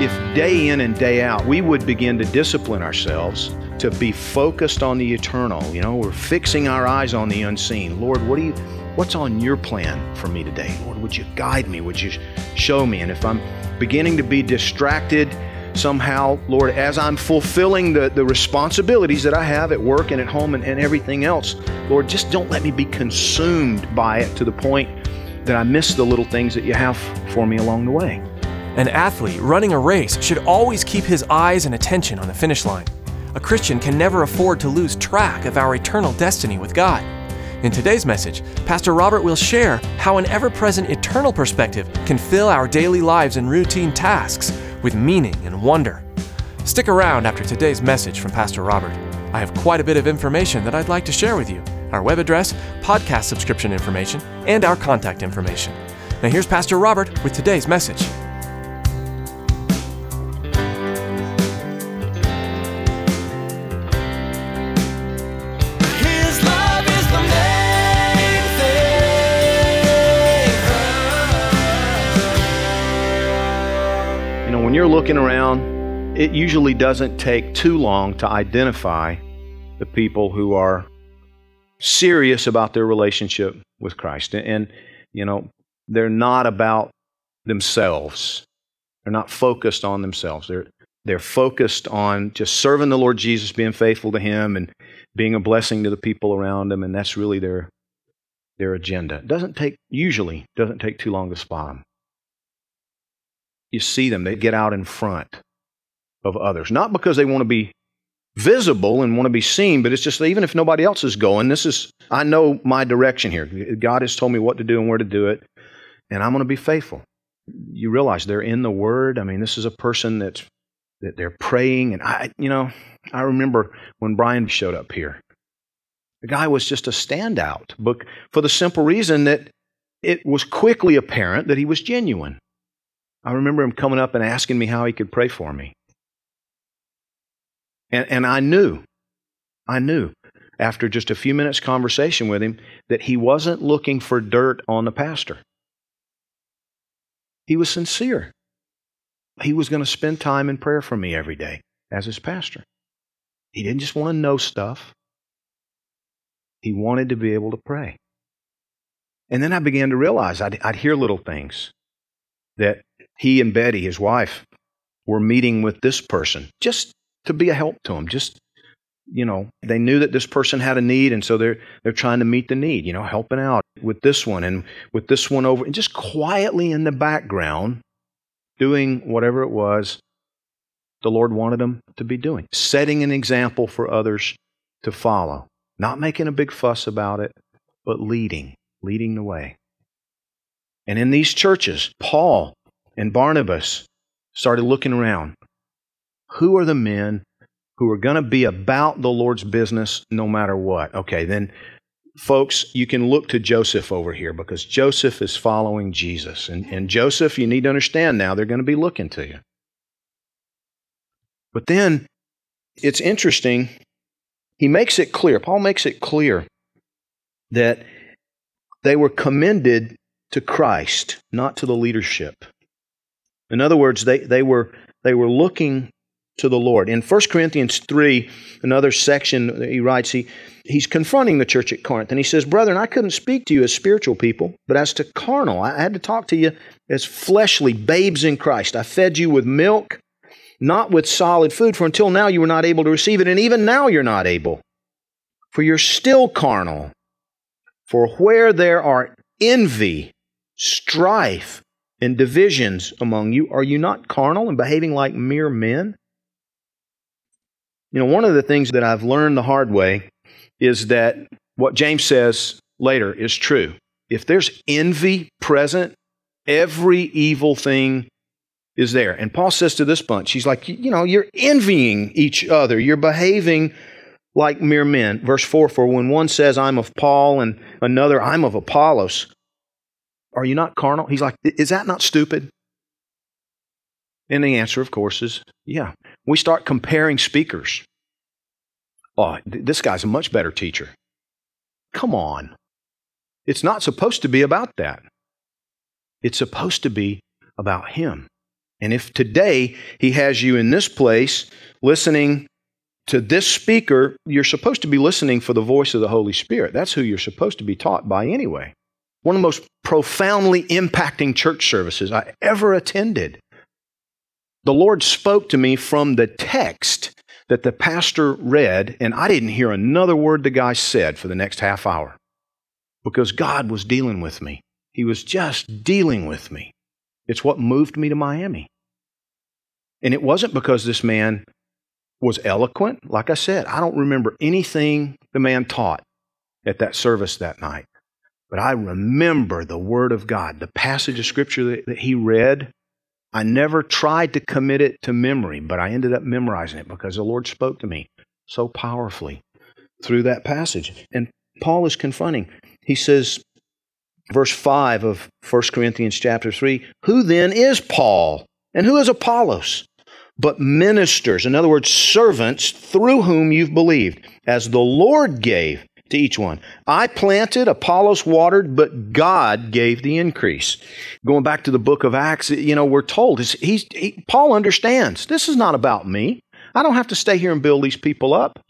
If day in and day out we would begin to discipline ourselves to be focused on the eternal you know we're fixing our eyes on the unseen. Lord what do you what's on your plan for me today? Lord would you guide me? Would you show me? And if i'm beginning to be distracted somehow lord as i'm fulfilling the, the responsibilities that i have at work and at home and, and everything else lord just don't let me be consumed by it to the point that i miss the little things that you have for me along the way An athlete running a race should always keep his eyes and attention on the finish line. A Christian can never afford to lose track of our eternal destiny with God. In today's message, Pastor Robert will share how an ever present eternal perspective can fill our daily lives and routine tasks with meaning and wonder. Stick around after today's message from Pastor Robert. I have quite a bit of information that I'd like to share with you our web address, podcast subscription information, and our contact information. Now, here's Pastor Robert with today's message. You know, when you're looking around, it usually doesn't take too long to identify the people who are serious about their relationship with Christ. And, you know, they're not about themselves. They're not focused on themselves. They're they're focused on just serving the Lord Jesus, being faithful to him and being a blessing to the people around them, and that's really their their agenda. It doesn't take usually doesn't take too long to spot them you see them, they get out in front of others. Not because they want to be visible and want to be seen, but it's just that even if nobody else is going, this is, I know my direction here. God has told me what to do and where to do it, and I'm going to be faithful. You realize they're in the Word. I mean, this is a person that's, that they're praying. And I, you know, I remember when Brian showed up here. The guy was just a standout, but for the simple reason that it was quickly apparent that he was genuine. I remember him coming up and asking me how he could pray for me. And, and I knew, I knew after just a few minutes conversation with him that he wasn't looking for dirt on the pastor. He was sincere. He was going to spend time in prayer for me every day as his pastor. He didn't just want to know stuff. He wanted to be able to pray. And then I began to realize I'd, I'd hear little things that he and Betty, his wife, were meeting with this person just to be a help to him. Just, you know, they knew that this person had a need, and so they're they're trying to meet the need, you know, helping out with this one and with this one over, and just quietly in the background, doing whatever it was the Lord wanted them to be doing, setting an example for others to follow, not making a big fuss about it, but leading, leading the way. And in these churches, Paul and Barnabas started looking around. Who are the men who are going to be about the Lord's business no matter what? Okay, then, folks, you can look to Joseph over here because Joseph is following Jesus. And, and Joseph, you need to understand now, they're going to be looking to you. But then it's interesting, he makes it clear, Paul makes it clear that they were commended to Christ, not to the leadership. In other words, they, they, were, they were looking to the Lord. In 1 Corinthians 3, another section, he writes, he, he's confronting the church at Corinth, and he says, Brethren, I couldn't speak to you as spiritual people, but as to carnal. I had to talk to you as fleshly babes in Christ. I fed you with milk, not with solid food, for until now you were not able to receive it, and even now you're not able. For you're still carnal. For where there are envy, strife, and divisions among you? Are you not carnal and behaving like mere men? You know, one of the things that I've learned the hard way is that what James says later is true. If there's envy present, every evil thing is there. And Paul says to this bunch, he's like, you know, you're envying each other. You're behaving like mere men. Verse 4 For when one says, I'm of Paul, and another, I'm of Apollos, are you not carnal? He's like, is that not stupid? And the answer, of course, is yeah. We start comparing speakers. Oh, this guy's a much better teacher. Come on. It's not supposed to be about that. It's supposed to be about him. And if today he has you in this place listening to this speaker, you're supposed to be listening for the voice of the Holy Spirit. That's who you're supposed to be taught by anyway. One of the most profoundly impacting church services I ever attended. The Lord spoke to me from the text that the pastor read, and I didn't hear another word the guy said for the next half hour because God was dealing with me. He was just dealing with me. It's what moved me to Miami. And it wasn't because this man was eloquent. Like I said, I don't remember anything the man taught at that service that night. But I remember the Word of God, the passage of Scripture that, that he read. I never tried to commit it to memory, but I ended up memorizing it because the Lord spoke to me so powerfully through that passage. And Paul is confronting. He says, verse 5 of 1 Corinthians chapter 3 Who then is Paul? And who is Apollos? But ministers, in other words, servants through whom you've believed, as the Lord gave to each one. I planted, Apollos watered, but God gave the increase. Going back to the book of Acts, you know, we're told he's, he, Paul understands this is not about me. I don't have to stay here and build these people up.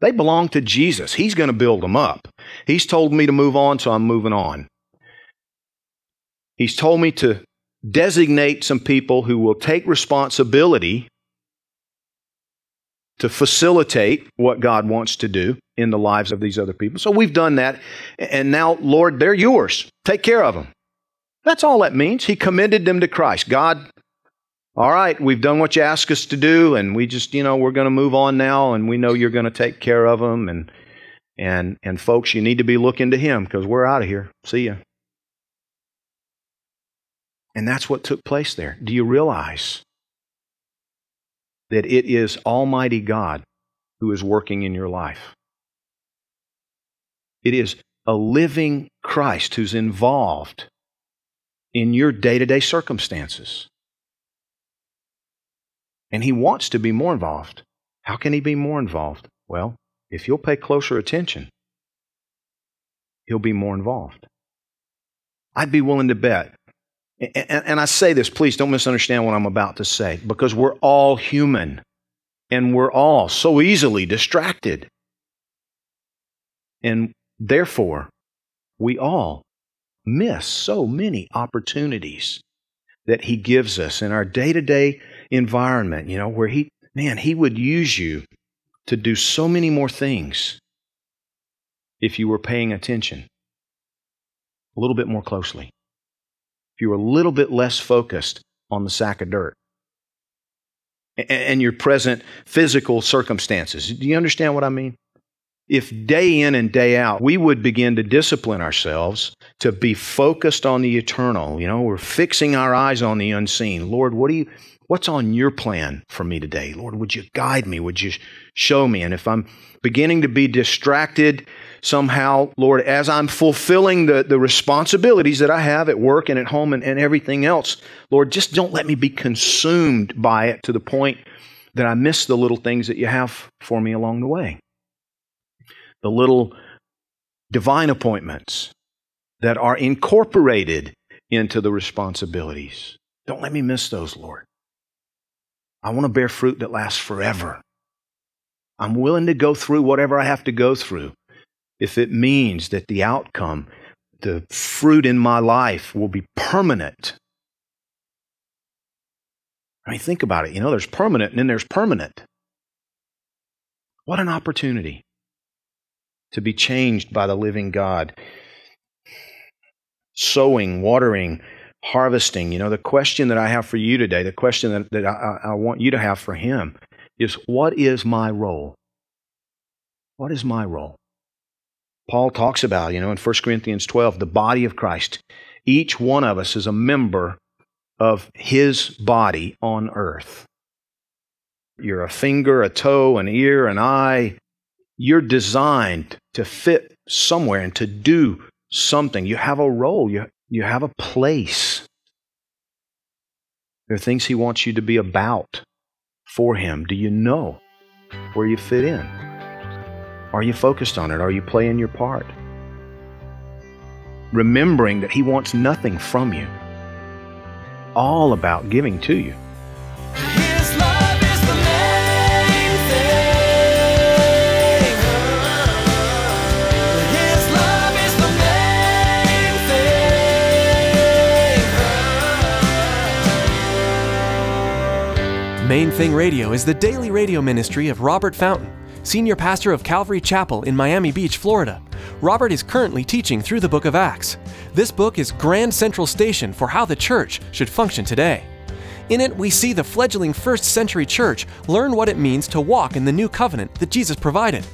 They belong to Jesus. He's going to build them up. He's told me to move on, so I'm moving on. He's told me to designate some people who will take responsibility to facilitate what God wants to do in the lives of these other people. So we've done that. And now, Lord, they're yours. Take care of them. That's all that means. He commended them to Christ. God, all right, we've done what you asked us to do, and we just, you know, we're going to move on now, and we know you're going to take care of them. And, and, and folks, you need to be looking to Him because we're out of here. See ya. And that's what took place there. Do you realize that it is Almighty God who is working in your life? It is a living Christ who's involved in your day to day circumstances. And He wants to be more involved. How can He be more involved? Well, if you'll pay closer attention, He'll be more involved. I'd be willing to bet and, I say this, please don't misunderstand what I'm about to say, because we're all human and we're all so easily distracted. And therefore, we all miss so many opportunities that He gives us in our day to day environment, you know, where He, man, He would use you to do so many more things if you were paying attention a little bit more closely if you were a little bit less focused on the sack of dirt and your present physical circumstances. Do you understand what I mean? If day in and day out we would begin to discipline ourselves to be focused on the eternal, you know, we're fixing our eyes on the unseen. Lord, what do you what's on your plan for me today? Lord, would you guide me? Would you show me? And if I'm beginning to be distracted somehow, Lord, as I'm fulfilling the, the responsibilities that I have at work and at home and, and everything else, Lord, just don't let me be consumed by it to the point that I miss the little things that you have for me along the way. The little divine appointments that are incorporated into the responsibilities. Don't let me miss those, Lord. I want to bear fruit that lasts forever. I'm willing to go through whatever I have to go through if it means that the outcome, the fruit in my life will be permanent. I mean, think about it. You know, there's permanent and then there's permanent. What an opportunity to be changed by the living God. Sowing, watering, harvesting, you know, the question that I have for you today, the question that, that I, I want you to have for him is what is my role? What is my role? Paul talks about, you know, in 1 Corinthians 12, the body of Christ. Each one of us is a member of his body on earth. You're a finger, a toe, an ear, an eye. You're designed to fit somewhere and to do something. You have a role, you, you have a place. There are things he wants you to be about for him. Do you know where you fit in? Are you focused on it? Are you playing your part? Remembering that he wants nothing from you, all about giving to you. His love is the main thing. His love is the main thing. Main Thing Radio is the daily radio ministry of Robert Fountain, senior pastor of Calvary Chapel in Miami Beach, Florida. Robert is currently teaching through the book of Acts. This book is grand central station for how the church should function today. In it, we see the fledgling first century church learn what it means to walk in the new covenant that Jesus provided.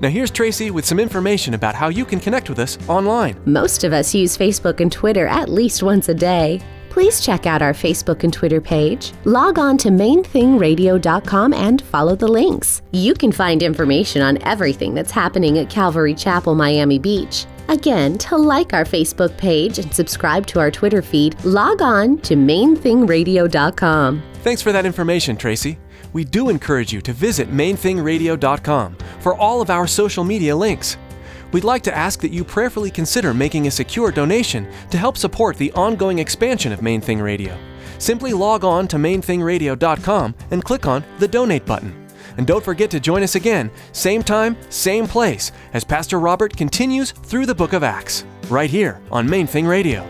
Now, here's Tracy with some information about how you can connect with us online. Most of us use Facebook and Twitter at least once a day. Please check out our Facebook and Twitter page. Log on to mainthingradio.com and follow the links. You can find information on everything that's happening at Calvary Chapel, Miami Beach. Again, to like our Facebook page and subscribe to our Twitter feed, log on to mainthingradio.com. Thanks for that information, Tracy. We do encourage you to visit mainthingradio.com for all of our social media links. We'd like to ask that you prayerfully consider making a secure donation to help support the ongoing expansion of Main Thing Radio. Simply log on to mainthingradio.com and click on the donate button. And don't forget to join us again, same time, same place, as Pastor Robert continues through the book of Acts, right here on Main Thing Radio.